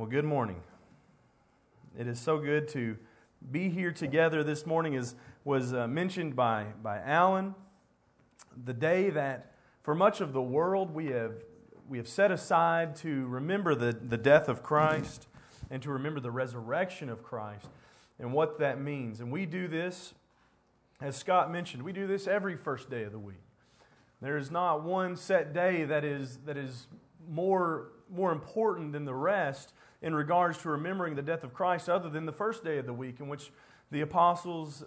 Well, good morning. It is so good to be here together this morning, as was uh, mentioned by, by Alan. The day that, for much of the world, we have, we have set aside to remember the, the death of Christ and to remember the resurrection of Christ and what that means. And we do this, as Scott mentioned, we do this every first day of the week. There is not one set day that is, that is more, more important than the rest in regards to remembering the death of Christ other than the first day of the week in which the apostles,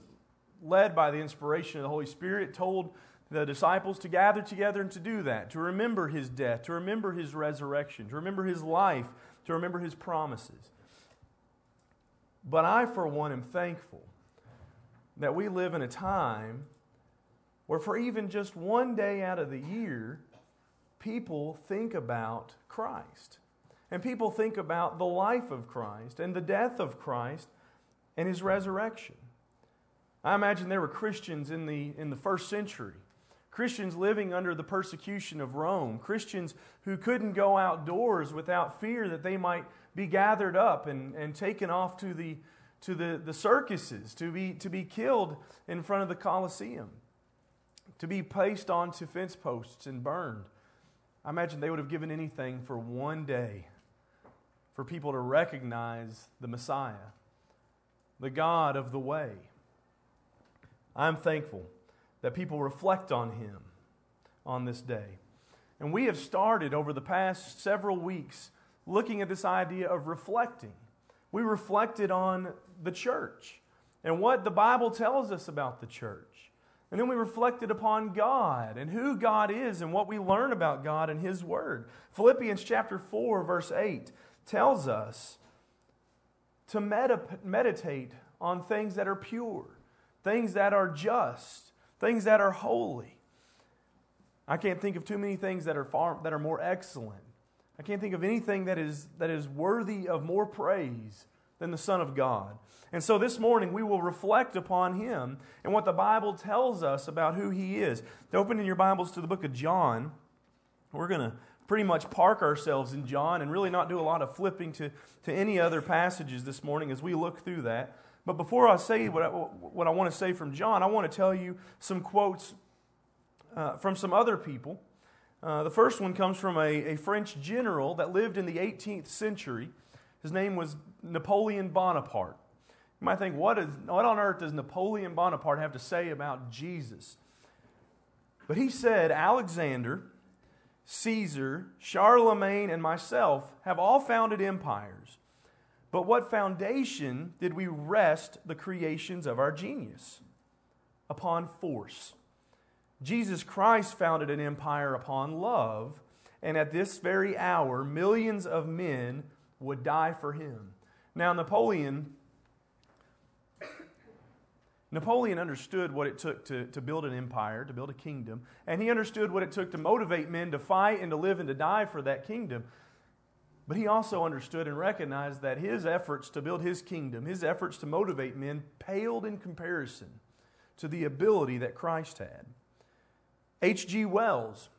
led by the inspiration of the Holy Spirit, told the disciples to gather together and to do that, to remember his death, to remember his resurrection, to remember his life, to remember his promises. But I, for one, am thankful that we live in a time where, for even just one day out of the year, people think about Christ. And people think about the life of Christ and the death of Christ and his resurrection. I imagine there were Christians in the, in the first century, Christians living under the persecution of Rome, Christians who couldn't go outdoors without fear that they might be gathered up and, and taken off to, the, to the, the circuses, to be, to be killed in front of the Colosseum, to be placed onto fence posts and burned. I imagine they would have given anything for one day for people to recognize the Messiah, the God of the way. I'm thankful that people reflect on him on this day. And we have started over the past several weeks looking at this idea of reflecting. We reflected on the church and what the Bible tells us about the church. And then we reflected upon God and who God is and what we learn about God and His Word. Philippians chapter 4, verse 8 tells us to meditate on things that are pure, things that are just, things that are holy. I can't think of too many things that are far, that are more excellent. I can't think of anything that is, that is worthy of more praise than the Son of God. And so this morning we will reflect upon him and what the Bible tells us about who he is. Open in your Bibles to the book of John. We're going to pretty much park ourselves in John and really not do a lot of flipping to, to any other passages this morning as we look through that. But before I say what I, what I want to say from John, I want to tell you some quotes uh, from some other people. Uh, the first one comes from a, a French general that lived in the 18th century. His name was Napoleon Bonaparte. You might think, what, is, what on earth does Napoleon Bonaparte have to say about Jesus? But he said, Alexander Caesar, Charlemagne, and myself have all founded empires. But what foundation did we rest the creations of our genius? Upon force. Jesus Christ founded an empire upon love, and at this very hour, millions of men would die for him. Now, Napoleon Napoleon understood what it took to, to build an empire, to build a kingdom, and he understood what it took to motivate men to fight and to live and to die for that kingdom. But he also understood and recognized that his efforts to build his kingdom, his efforts to motivate men, paled in comparison to the ability that Christ had. H.G. Wells,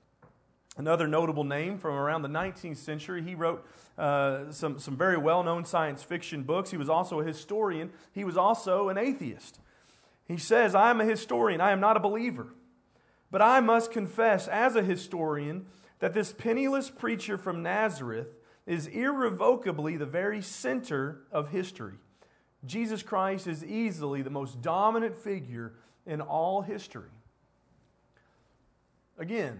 another notable name from around the 19th century, he wrote uh, some, some very well known science fiction books. He was also a historian, he was also an atheist. He says, I am a historian, I am not a believer. But I must confess, as a historian, that this penniless preacher from Nazareth is irrevocably the very center of history. Jesus Christ is easily the most dominant figure in all history. Again,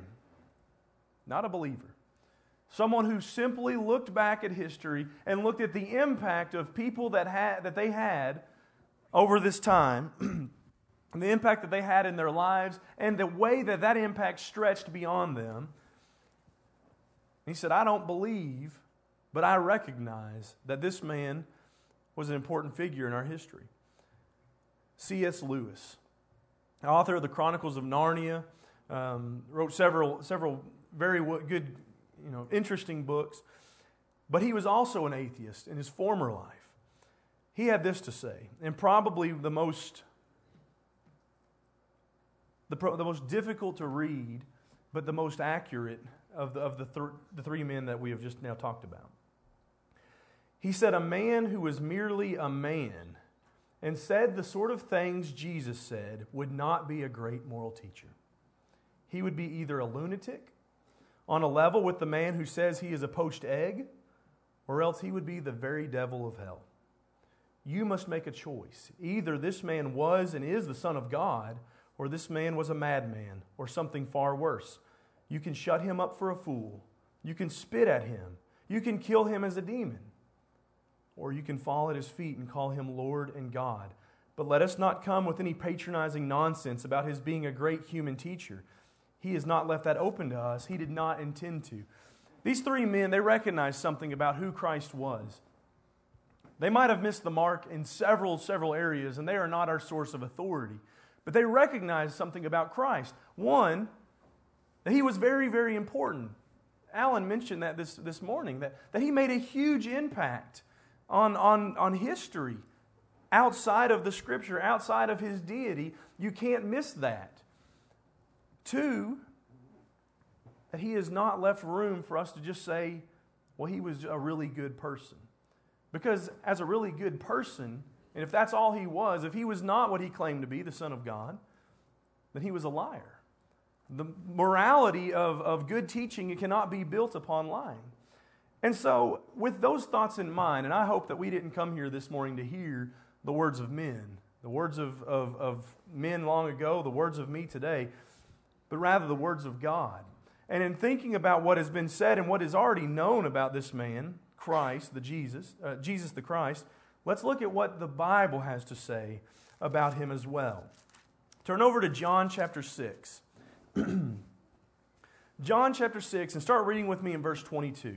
not a believer. Someone who simply looked back at history and looked at the impact of people that, had, that they had over this time, and the impact that they had in their lives, and the way that that impact stretched beyond them. He said, I don't believe, but I recognize that this man was an important figure in our history. C.S. Lewis, author of the Chronicles of Narnia, um, wrote several, several very good, you know, interesting books, but he was also an atheist in his former life he had this to say, and probably the most the, the most difficult to read, but the most accurate of the, of the, th- the three men that we have just now talked about. He said, A man who was merely a man and said the sort of things Jesus said would not be a great moral teacher. He would be either a lunatic on a level with the man who says he is a poached egg, or else he would be the very devil of hell. You must make a choice. Either this man was and is the Son of God, or this man was a madman, or something far worse. You can shut him up for a fool. You can spit at him. You can kill him as a demon. Or you can fall at his feet and call him Lord and God. But let us not come with any patronizing nonsense about his being a great human teacher. He has not left that open to us. He did not intend to. These three men, they recognized something about who Christ was. They might have missed the mark in several, several areas, and they are not our source of authority. But they recognize something about Christ. One, that he was very, very important. Alan mentioned that this, this morning, that, that he made a huge impact on, on, on history outside of the scripture, outside of his deity. You can't miss that. Two, that he has not left room for us to just say, well, he was a really good person. Because as a really good person, and if that's all he was, if he was not what he claimed to be, the Son of God, then he was a liar. The morality of, of good teaching it cannot be built upon lying. And so, with those thoughts in mind, and I hope that we didn't come here this morning to hear the words of men, the words of, of, of men long ago, the words of me today but rather the words of God. And in thinking about what has been said and what is already known about this man, Christ, the Jesus, uh, Jesus the Christ, let's look at what the Bible has to say about him as well. Turn over to John chapter 6. John chapter 6, and start reading with me in verse 22.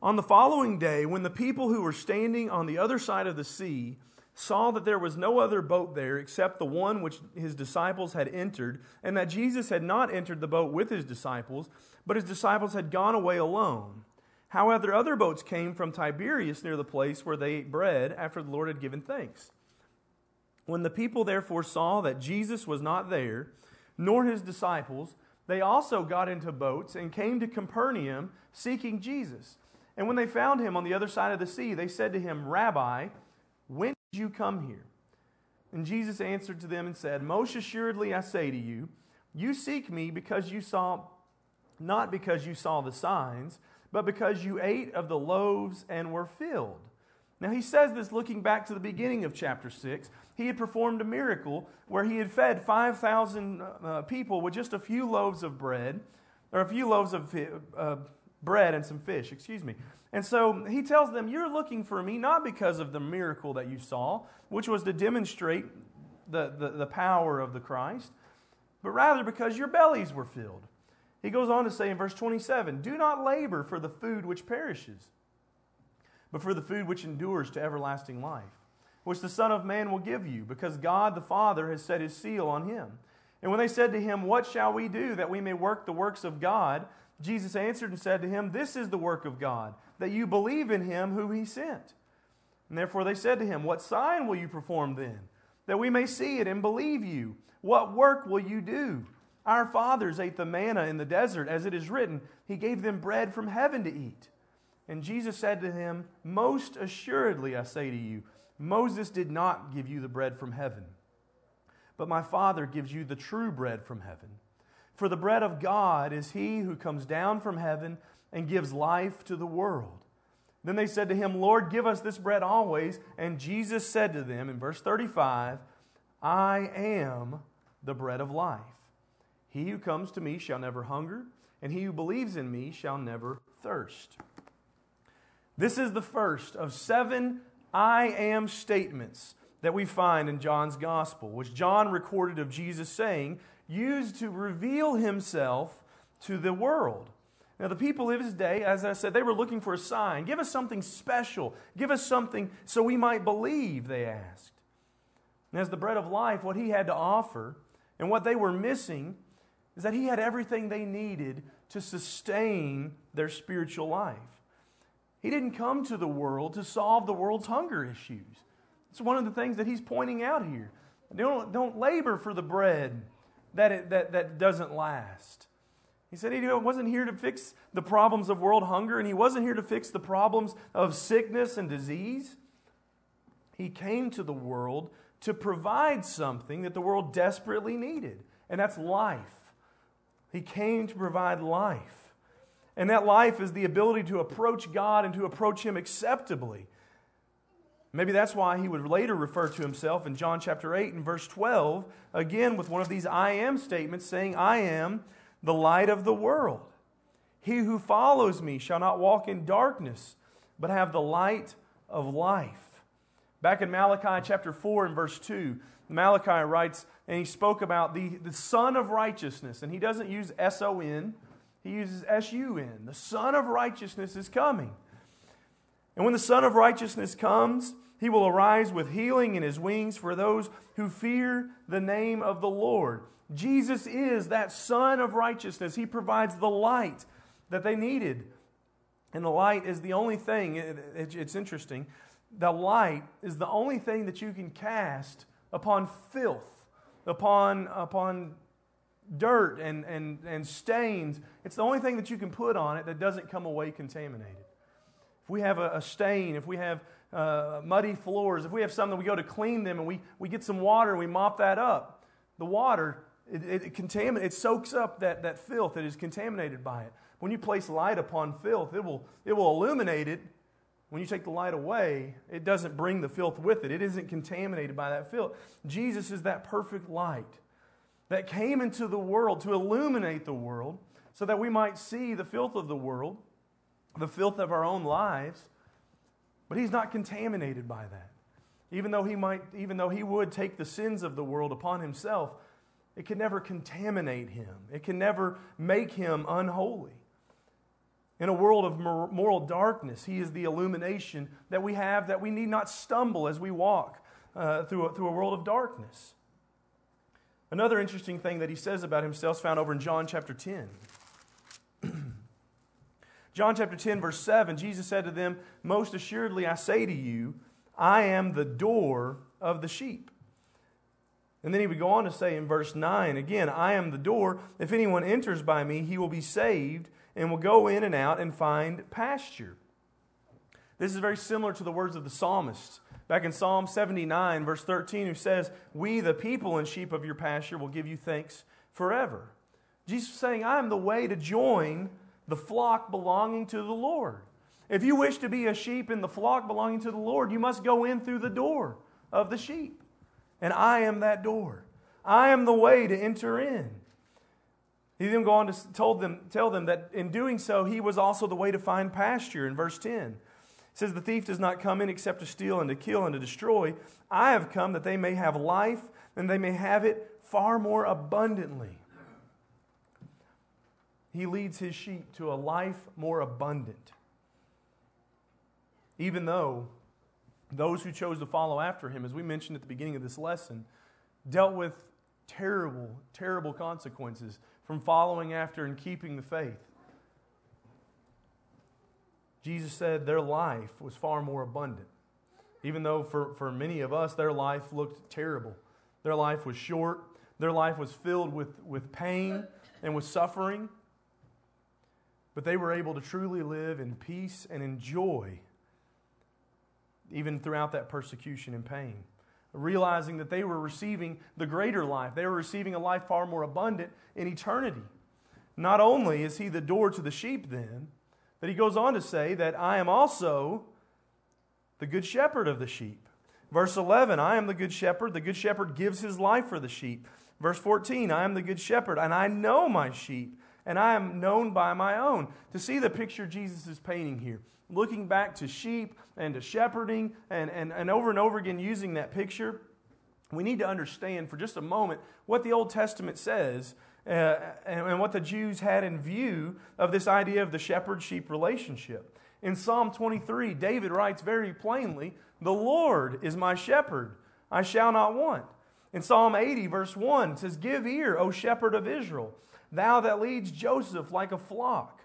On the following day, when the people who were standing on the other side of the sea saw that there was no other boat there except the one which his disciples had entered, and that Jesus had not entered the boat with his disciples, but his disciples had gone away alone. However, other boats came from Tiberias near the place where they ate bread after the Lord had given thanks. When the people therefore saw that Jesus was not there, nor his disciples, they also got into boats and came to Capernaum seeking Jesus. And when they found him on the other side of the sea, they said to him, Rabbi, when did you come here? And Jesus answered to them and said, Most assuredly I say to you, you seek me because you saw, not because you saw the signs, but because you ate of the loaves and were filled. Now he says this looking back to the beginning of chapter 6. He had performed a miracle where he had fed 5,000 uh, people with just a few loaves of bread, or a few loaves of uh, bread and some fish, excuse me. And so he tells them, You're looking for me not because of the miracle that you saw, which was to demonstrate the, the, the, power of the Christ, but rather because your bellies were filled. He goes on to say in verse 27 Do not labor for the food which perishes, but for the food which endures to everlasting life, which the Son of Man will give you, because God the Father has set his seal on him. And when they said to him, What shall we do that we may work the works of God? Jesus answered and said to him, This is the work of God, that you believe in him who he sent. And therefore they said to him, What sign will you perform then, that we may see it and believe you? What work will you do? Our fathers ate the manna in the desert, as it is written, He gave them bread from heaven to eat. And Jesus said to him, Most assuredly I say to you, Moses did not give you the bread from heaven, but my Father gives you the true bread from heaven. For the bread of God is he who comes down from heaven and gives life to the world. Then they said to him, Lord, give us this bread always. And Jesus said to them in verse 35, I am the bread of life. He who comes to me shall never hunger, and he who believes in me shall never thirst. This is the first of seven I am statements that we find in John's gospel, which John recorded of Jesus saying, used to reveal himself to the world. Now, the people of his day, as I said, they were looking for a sign. Give us something special. Give us something so we might believe, they asked. And as the bread of life, what he had to offer and what they were missing is that he had everything they needed to sustain their spiritual life. He didn't come to the world to solve the world's hunger issues. It's one of the things that he's pointing out here. Don't, don't labor for the bread that, it, that, that doesn't last. He said he wasn't here to fix the problems of world hunger, and he wasn't here to fix the problems of sickness and disease. He came to the world to provide something that the world desperately needed, and that's life. He came to provide life. And that life is the ability to approach God and to approach Him acceptably. Maybe that's why he would later refer to himself in John chapter 8 and verse 12, again with one of these I am statements, saying, I am the light of the world. He who follows me shall not walk in darkness, but have the light of life. Back in Malachi chapter 4 and verse 2, Malachi writes, and he spoke about the, the Sun of Righteousness, and he doesn't use S O N, he uses S U N. The Sun of Righteousness is coming. And when the Sun of Righteousness comes, he will arise with healing in his wings for those who fear the name of the Lord. Jesus is that Sun of Righteousness. He provides the light that they needed. And the light is the only thing, it's interesting, the light is the only thing that you can cast upon filth, upon, upon dirt and, and, and stains. It's the only thing that you can put on it that doesn't come away contaminated. If we have a, a stain, if we have uh, muddy floors, if we have something, we go to clean them and we, we get some water and we mop that up. The water, it, it, it, contamin- it soaks up that, that filth that is contaminated by it. When you place light upon filth, it will, it will illuminate it. When you take the light away, it doesn't bring the filth with it. It isn't contaminated by that filth. Jesus is that perfect light that came into the world to illuminate the world so that we might see the filth of the world the filth of our own lives, but he's not contaminated by that. Even though he might, even though he would take the sins of the world upon himself, it can never contaminate him. It can never make him unholy. In a world of moral darkness, he is the illumination that we have that we need not stumble as we walk uh, through, a, through a world of darkness. Another interesting thing that he says about himself is found over in John chapter 10. John chapter 10, verse 7, Jesus said to them, Most assuredly I say to you, I am the door of the sheep. And then he would go on to say in verse 9, again, I am the door. If anyone enters by me, he will be saved and will go in and out and find pasture. This is very similar to the words of the psalmist. Back in Psalm 79, verse 13, who says, We, the people and sheep of your pasture, will give you thanks forever. Jesus is saying, I am the way to join the flock belonging to the Lord. If you wish to be a sheep in the flock belonging to the Lord, you must go in through the door of the sheep. And I am that door. I am the way to enter in. He then go on to told them, tell them that in doing so, he was also the way to find pasture in verse 10. It says, The thief does not come in except to steal and to kill and to destroy. I have come that they may have life and they may have it far more abundantly. He leads his sheep to a life more abundant. Even though those who chose to follow after him, as we mentioned at the beginning of this lesson, dealt with terrible, terrible consequences from following after and keeping the faith. Jesus said their life was far more abundant. Even though for, for many of us, their life looked terrible. Their life was short, their life was filled with, with pain and with suffering but they were able to truly live in peace and in joy, even throughout that persecution and pain. Realizing that they were receiving the greater life, they were receiving a life far more abundant in eternity. Not only is he the door to the sheep, then, but he goes on to say that I am also the good shepherd of the sheep. Verse 11, I am the good shepherd. The good shepherd gives his life for the sheep. Verse 14, I am the good shepherd, and I know my sheep, and I am known by my own. To see the picture Jesus is painting here, looking back to sheep and to shepherding, and, and, and over and over again using that picture, we need to understand for just a moment what the Old Testament says uh, and, and what the Jews had in view of this idea of the shepherd sheep relationship. In Psalm 23, David writes very plainly, The Lord is my shepherd, I shall not want. In Psalm 80, verse 1, it says, Give ear, O shepherd of Israel thou that leads Joseph like a flock.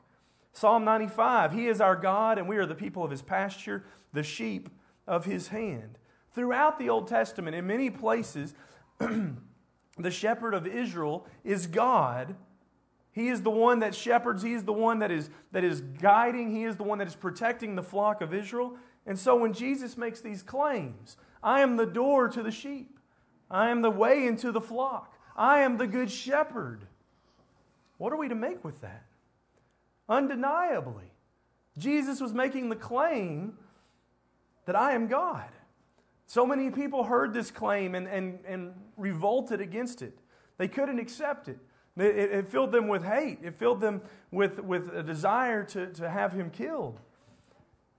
Psalm 95 He is our God, and we are the people of his pasture, the sheep of his hand. Throughout the Old Testament, in many places, the shepherd of Israel is God, He is the one that shepherds. He is the one that is, that is guiding. He is the one that is protecting the flock of Israel. And so when Jesus makes these claims, I am the door to the sheep, I am the way into the flock, I am the good shepherd. What are we to make with that? Undeniably, Jesus was making the claim that I am God. So many people heard this claim and, and, and revolted against it. They couldn't accept it. It, it filled them with hate, it filled them with, with a desire to, to have him killed.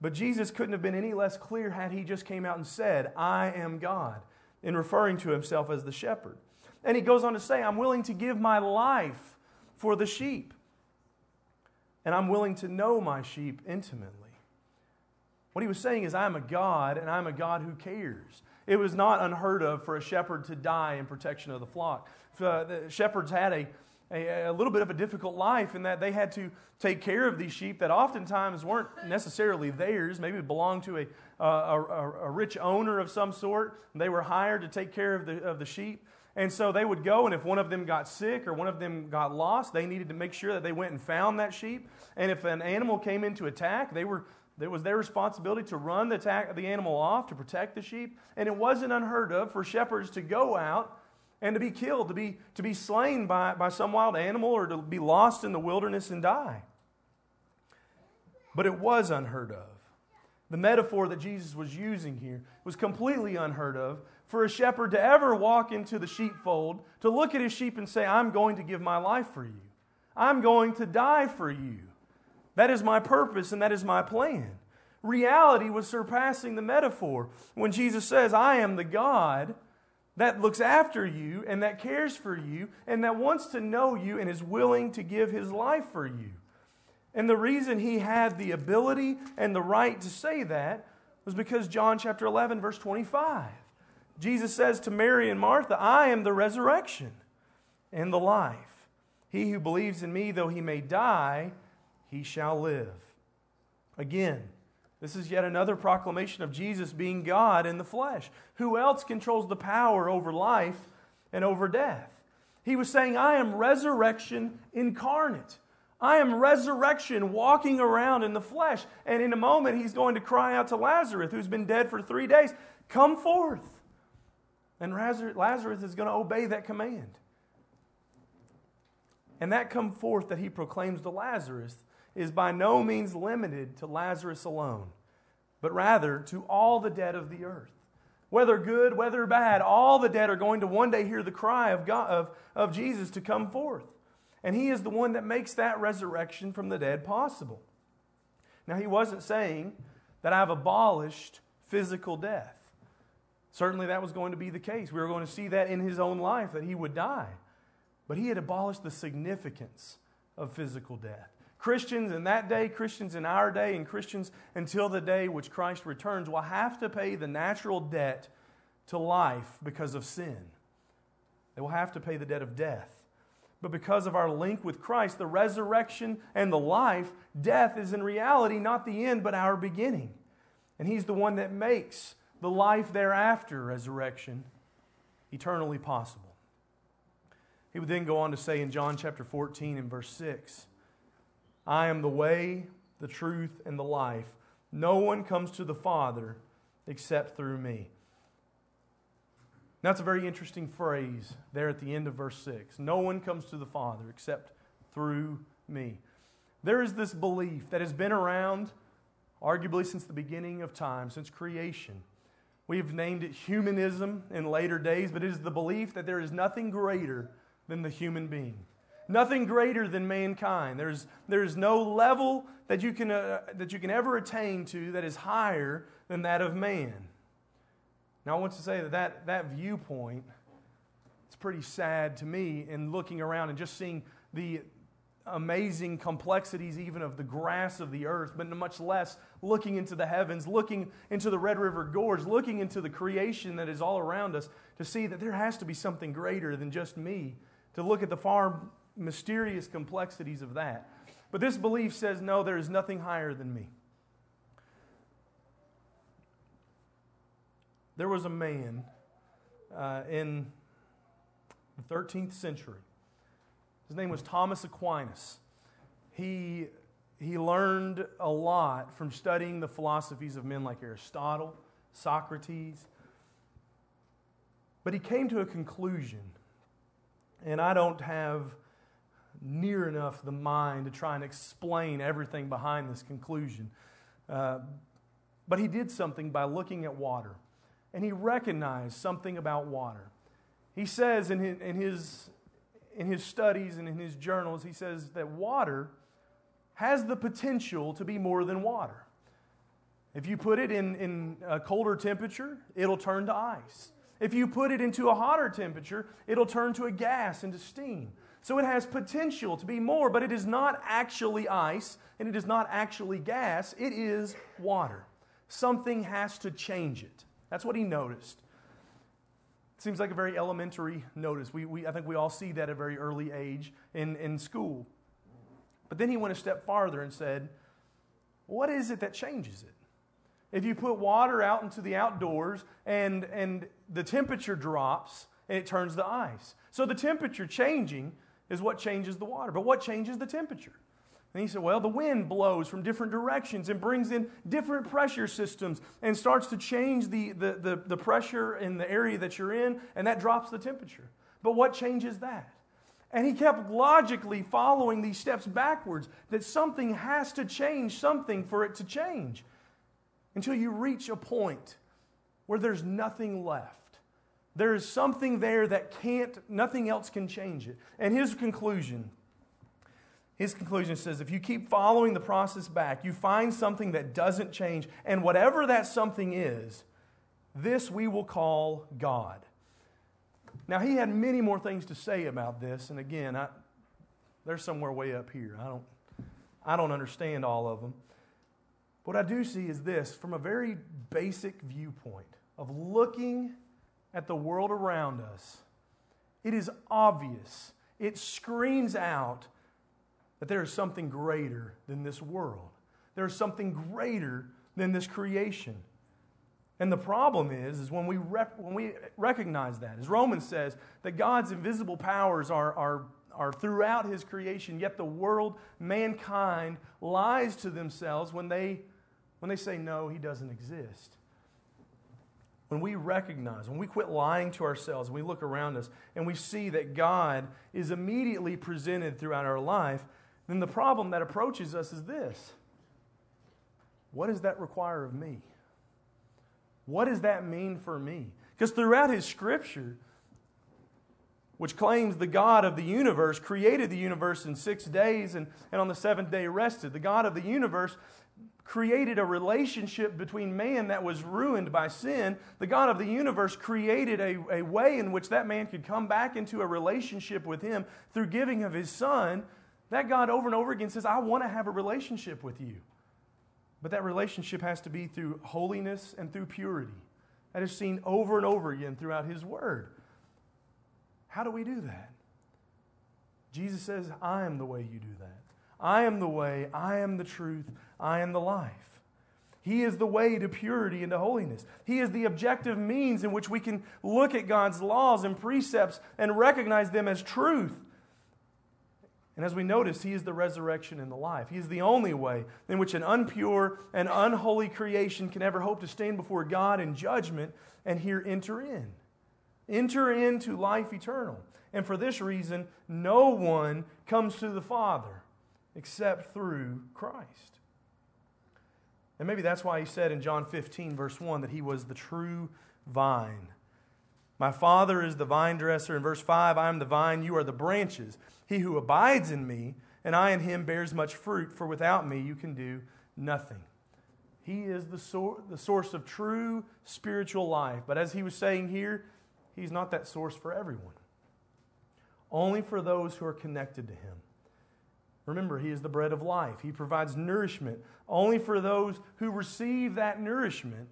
But Jesus couldn't have been any less clear had he just came out and said, I am God, in referring to himself as the shepherd. And he goes on to say, I'm willing to give my life for the sheep. And I'm willing to know my sheep intimately. What he was saying is, I'm a God, and I'm a God who cares. It was not unheard of for a shepherd to die in protection of the flock. Uh, the shepherds had a, a, a, little bit of a difficult life in that they had to take care of these sheep that oftentimes weren't necessarily theirs, maybe belonged to a, a, a rich owner of some sort. They were hired to take care of the, of the sheep. And so they would go, and if one of them got sick or one of them got lost, they needed to make sure that they went and found that sheep. And if an animal came into attack, they were it was their responsibility to run the, attack, the animal off to protect the sheep. And it wasn't unheard of for shepherds to go out and to be killed, to be, to be slain by, by some wild animal or to be lost in the wilderness and die. But it was unheard of. The metaphor that Jesus was using here was completely unheard of for a shepherd to ever walk into the sheepfold, to look at his sheep and say, I'm going to give my life for you. I'm going to die for you. That is my purpose and that is my plan. Reality was surpassing the metaphor when Jesus says, I am the God that looks after you and that cares for you and that wants to know you and is willing to give his life for you. And the reason he had the ability and the right to say that was because John chapter 11, verse 25. Jesus says to Mary and Martha, I am the resurrection and the life. He who believes in me, though he may die, he shall live. Again, this is yet another proclamation of Jesus being God in the flesh. Who else controls the power over life and over death? He was saying, I am resurrection incarnate. I am resurrection walking around in the flesh. And in a moment, he's going to cry out to Lazarus, who's been dead for three days, Come forth. And Lazarus is going to obey that command. And that come forth that he proclaims to Lazarus is by no means limited to Lazarus alone, but rather to all the dead of the earth. Whether good, whether bad, all the dead are going to one day hear the cry of, God, of, of Jesus to come forth. And he is the one that makes that resurrection from the dead possible. Now, he wasn't saying that I've abolished physical death. Certainly, that was going to be the case. We were going to see that in his own life, that he would die. But he had abolished the significance of physical death. Christians in that day, Christians in our day, and Christians until the day which Christ returns will have to pay the natural debt to life because of sin. They will have to pay the debt of death. But because of our link with Christ, the resurrection and the life, death is in reality not the end, but our beginning. And He's the one that makes the life thereafter, resurrection, eternally possible. He would then go on to say in John chapter 14 and verse 6 I am the way, the truth, and the life. No one comes to the Father except through me. That's a very interesting phrase there at the end of verse 6. No one comes to the Father except through me. There is this belief that has been around arguably since the beginning of time, since creation. We've named it humanism in later days, but it is the belief that there is nothing greater than the human being nothing greater than mankind. There's, there's no level that you, can, uh, that you can ever attain to that is higher than that of man. Now, I want to say that that, that viewpoint, it's pretty sad to me in looking around and just seeing the amazing complexities even of the grass of the earth, but much less looking into the heavens, looking into the Red River Gorge, looking into the creation that is all around us to see that there has to be something greater than just me, to look at the far mysterious complexities of that. But this belief says, no, there is nothing higher than me. There was a man uh, in the 13th century. His His name was Thomas Aquinas. He, he learned a lot from studying the philosophies of men like Aristotle, Socrates. But he came to a conclusion, and I don't have near enough the mind to try and explain everything behind this conclusion. Uh, but he did something by looking at water, and he recognized something about water. He says in his, in his, in his studies and in his journals, he says that water has the potential to be more than water. If you put it in, in a colder temperature, it'll turn to ice. If you put it into a hotter temperature, it'll turn to a gas, into steam. So it has potential to be more, but it is not actually ice and it is not actually gas. It is water. Something has to change it. That's what he noticed. It seems like a very elementary notice. We, we, I think we all see that at a very early age in, in school. But then he went a step farther and said, What is it that changes it? If you put water out into the outdoors and, and the temperature drops and it turns to ice. So the temperature changing is what changes the water. But what changes the temperature? And he said, Well, the wind blows from different directions and brings in different pressure systems and starts to change the, the, the, the, pressure in the area that you're in, and that drops the temperature. But what changes that? And he kept logically following these steps backwards that something has to change something for it to change until you reach a point where there's nothing left. There is something there that can't, nothing else can change it. And his conclusion, his conclusion says if you keep following the process back, you find something that doesn't change. And whatever that something is, this we will call God. Now, he had many more things to say about this. And again, I, they're somewhere way up here. I don't, I don't understand all of them. What I do see is this from a very basic viewpoint of looking at the world around us, it is obvious, it screams out that there is something greater than this world. There is something greater than this creation. And the problem is, is when we, rep, when we recognize that, as Romans says, that God's invisible powers are, are, are throughout his creation, yet the world, mankind, lies to themselves when they, when they say, no, he doesn't exist when we recognize, when we quit lying to ourselves, we look around us and we see that God is immediately presented throughout our life, then the problem that approaches us is this What does that require of me? What does that mean for me? Because throughout His scripture, which claims the God of the universe created the universe in six days and, and on the seventh day rested, the God of the universe created a relationship between man that was ruined by sin. The God of the universe created a, a way in which that man could come back into a relationship with him through giving of his son. That God over and over again says, I want to have a relationship with you. But that relationship has to be through holiness and through purity. That is seen over and over again throughout his word. How do we do that? Jesus says, I am the way you do that. I am the way, I am the truth, I am the life. He is the way to purity and to holiness. He is the objective means in which we can look at God's laws and precepts and recognize them as truth. And as we notice, He is the resurrection and the life. He is the only way in which an unpure and unholy creation can ever hope to stand before God in judgment and here enter in. Enter into life eternal. And for this reason, no one comes to the Father except through Christ. And maybe that's why he said in John 15, verse 1, that he was the true vine. My Father is the vine dresser. In verse 5, I am the vine, you are the branches. He who abides in me, and I in him bears much fruit, for without me you can do nothing. He is the, sor- the source of true spiritual life. But as he was saying here, he's not that source for everyone, only for those who are connected to him. Remember, He is the bread of life. He provides nourishment only for those who receive that nourishment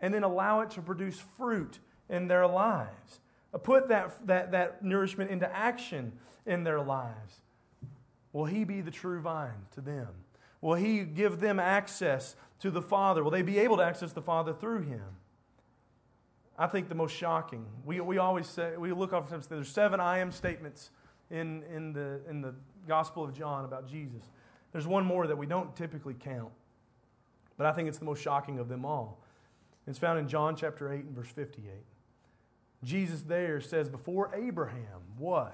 and then allow it to produce fruit in their lives. Uh, put that, that, that nourishment into action in their lives. Will He be the true vine to them? Will He give them access to the Father? Will they be able to access the Father through Him? I think the most shocking, we, we always say, we look off there's seven I am statements in, in, the, in the Gospel of John about Jesus. There's one more that we don't typically count, but I think it's the most shocking of them all. It's found in John chapter 8 and verse 58. Jesus there says, Before Abraham was,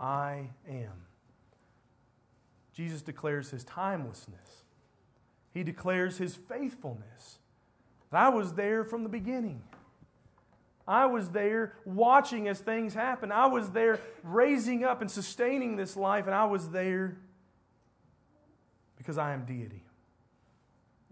I am. Jesus declares his timelessness. He declares his faithfulness. I was there from the beginning. I was there watching as things happen. I was there raising up and sustaining this life, and I was there because I am deity.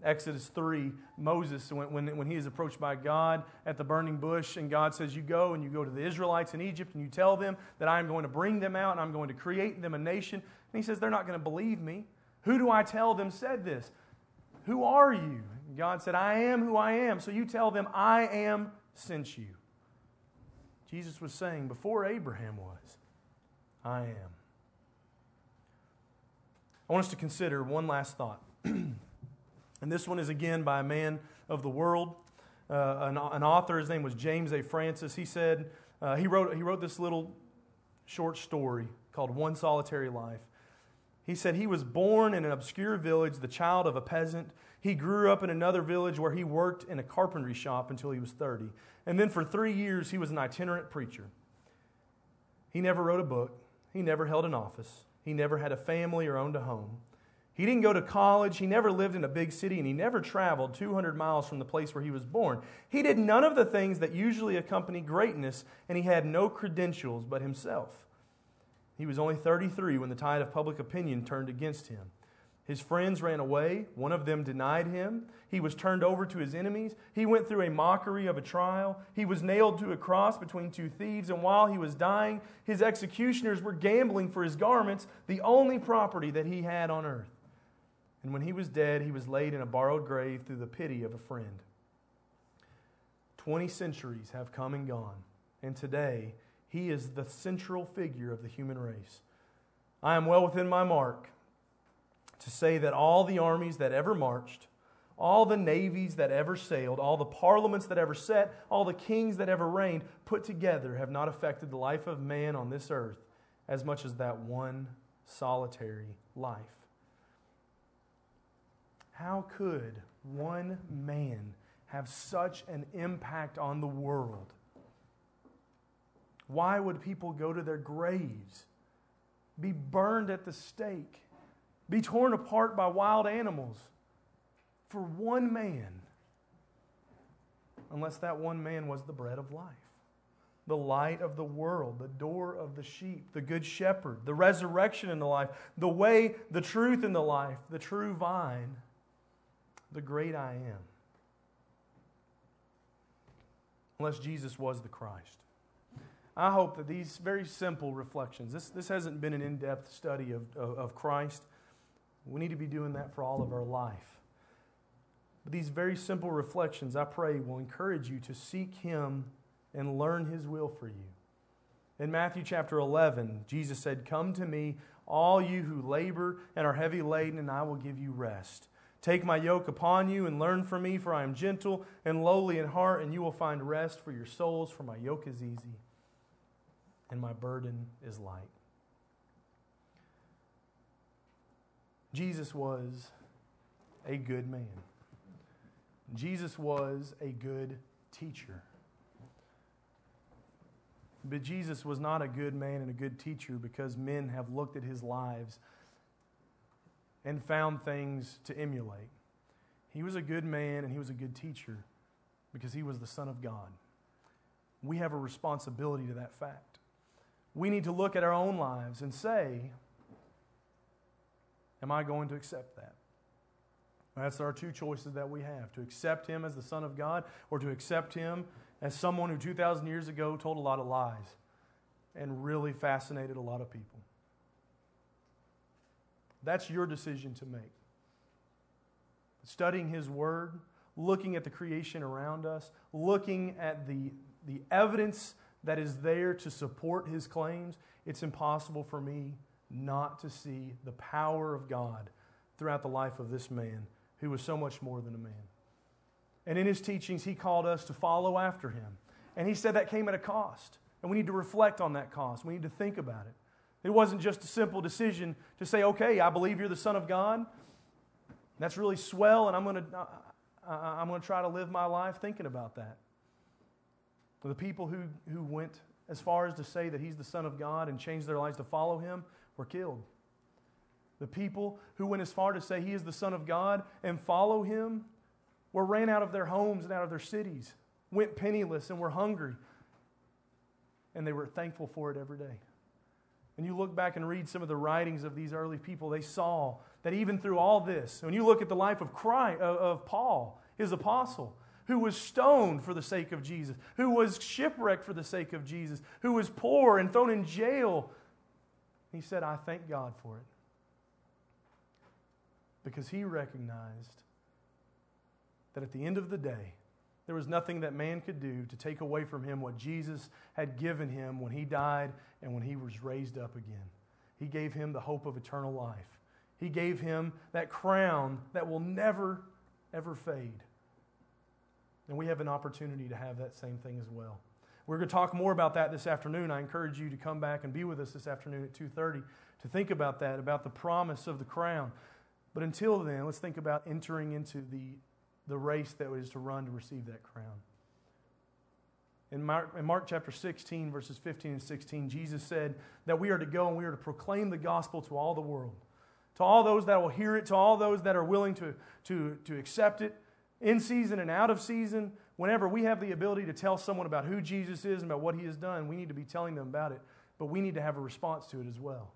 Exodus 3, Moses, when, when, when he is approached by God at the burning bush, and God says, You go and you go to the Israelites in Egypt and you tell them that I am going to bring them out and I'm going to create them a nation. And he says, They're not going to believe me. Who do I tell them said this? Who are you? And God said, I am who I am. So you tell them, I am sent you. Jesus was saying, Before Abraham was, I am. I want us to consider one last thought. And this one is again by a man of the world, uh, an, an, author. His name was James A. Francis. He said, uh, he, wrote, he wrote this little short story called One Solitary Life. He said he was born in an obscure village, the child of a peasant. He grew up in another village where he worked in a carpentry shop until he was 30. And then for three years, he was an itinerant preacher. He never wrote a book, he never held an office, he never had a family or owned a home. He didn't go to college. He never lived in a big city, and he never traveled 200 miles from the place where he was born. He did none of the things that usually accompany greatness, and he had no credentials but himself. He was only 33 when the tide of public opinion turned against him. His friends ran away. One of them denied him. He was turned over to his enemies. He went through a mockery of a trial. He was nailed to a cross between two thieves. And while he was dying, his executioners were gambling for his garments, the only property that he had on earth. And when he was dead, he was laid in a borrowed grave through the pity of a friend. Twenty centuries have come and gone, and today he is the central figure of the human race. I am well within my mark to say that all the armies that ever marched, all the navies that ever sailed, all the parliaments that ever sat, all the kings that ever reigned, put together, have not affected the life of man on this earth as much as that one solitary life. How could one man have such an impact on the world? Why would people go to their graves, be burned at the stake, be torn apart by wild animals for one man? Unless that one man was the bread of life, the light of the world, the door of the sheep, the good shepherd, the resurrection in the life, the way, the truth in the life, the true vine the great I am. Unless Jesus was the Christ. I hope that these very simple reflections, this, this hasn't been an in depth study of, of, of Christ. We need to be doing that for all of our life. But these very simple reflections, I pray, will encourage you to seek Him and learn His will for you. In Matthew chapter 11, Jesus said, Come to me, all you who labor and are heavy laden, and I will give you rest. Take my yoke upon you and learn from me, for I am gentle and lowly in heart, and you will find rest for your souls, for my yoke is easy and my burden is light. Jesus was a good man. Jesus was a good teacher. But Jesus was not a good man and a good teacher because men have looked at his lives and found things to emulate. He was a good man and he was a good teacher because he was the Son of God. We have a responsibility to that fact. We need to look at our own lives and say, Am I going to accept that? That's our two choices that we have to accept him as the Son of God or to accept him as someone who 2,000 years ago told a lot of lies and really fascinated a lot of people. That's your decision to make. Studying His Word, looking at the creation around us, looking at the, the evidence that is there to support His claims, it's impossible for me not to see the power of God throughout the life of this man who was so much more than a man. And in his teachings, he called us to follow after him. And he said that came at a cost. And we need to reflect on that cost. We need to think about it. It wasn't just a simple decision to say, okay, I believe you're the Son of God. That's really swell, and I'm going to, uh, uh, uh, I'm going to try to live my life thinking about that. The people who, who went as far as to say that he's the Son of God and changed their lives to follow him were killed. The people who went as far to say he is the Son of God and follow him were ran out of their homes and out of their cities, went penniless and were hungry. And they were thankful for it every day. And you look back and read some of the writings of these early people, they saw that even through all this, when you look at the life of, Christ, of Paul, his apostle, who was stoned for the sake of Jesus, who was shipwrecked for the sake of Jesus, who was poor and thrown in jail. He said, I thank God for it. Because he recognized that at the end of the day, there was nothing that man could do to take away from him what Jesus had given him when he died and when he was raised up again. He gave him the hope of eternal life. He gave him that crown that will never, ever fade. And we have an opportunity to have that same thing as well. We're going to talk more about that this afternoon. I encourage you to come back and be with us this afternoon at 2:30 to think about that, about the promise of the crown. But until then, let's think about entering into the, the race that is to run to receive that crown. In Mark, in Mark chapter 16, verses 15 and 16, Jesus said that we are to go and we are to proclaim the gospel to all the world. To all those that will hear it, to all those that are willing to, to, to accept it, in season and out of season, whenever we have the ability to tell someone about who Jesus is and about what he has done, we need to be telling them about it, but we need to have a response to it as well.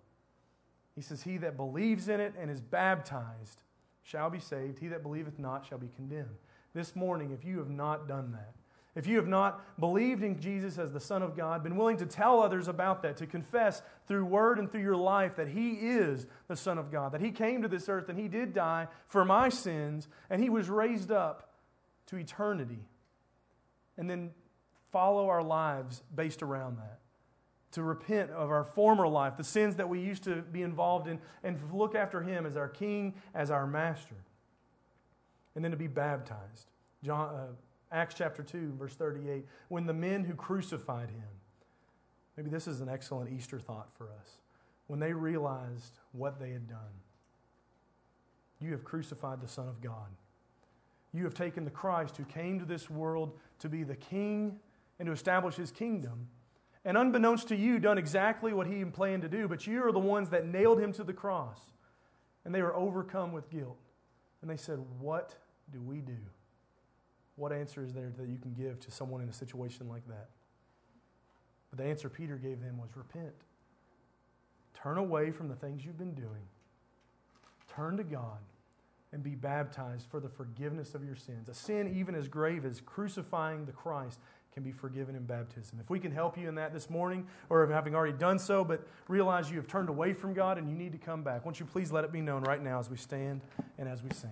He says, He that believes in it and is baptized shall be saved. He that believeth not shall be condemned. This morning, if you have not done that, if you have not believed in Jesus as the Son of God, been willing to tell others about that, to confess through word and through your life that He is the Son of God, that He came to this earth and He did die for my sins, and He was raised up to eternity, and then follow our lives based around that. To repent of our former life, the sins that we used to be involved in, and look after Him as our King, as our Master. And then to be baptized. John, uh, Acts chapter 2, verse 38, when the men who crucified him, maybe this is an excellent Easter thought for us, when they realized what they had done. You have crucified the Son of God. You have taken the Christ who came to this world to be the king and to establish his kingdom. And unbeknownst to you, done exactly what he planned to do, but you are the ones that nailed him to the cross. And they were overcome with guilt. And they said, What do we do? What answer is there that you can give to someone in a situation like that? But the answer Peter gave them was repent. Turn away from the things you've been doing. Turn to God and be baptized for the forgiveness of your sins. A sin even as grave as crucifying the Christ can be forgiven in baptism. If we can help you in that this morning, or having already done so, but realize you have turned away from God and you need to come back, won't you please let it be known right now as we stand and as we sing?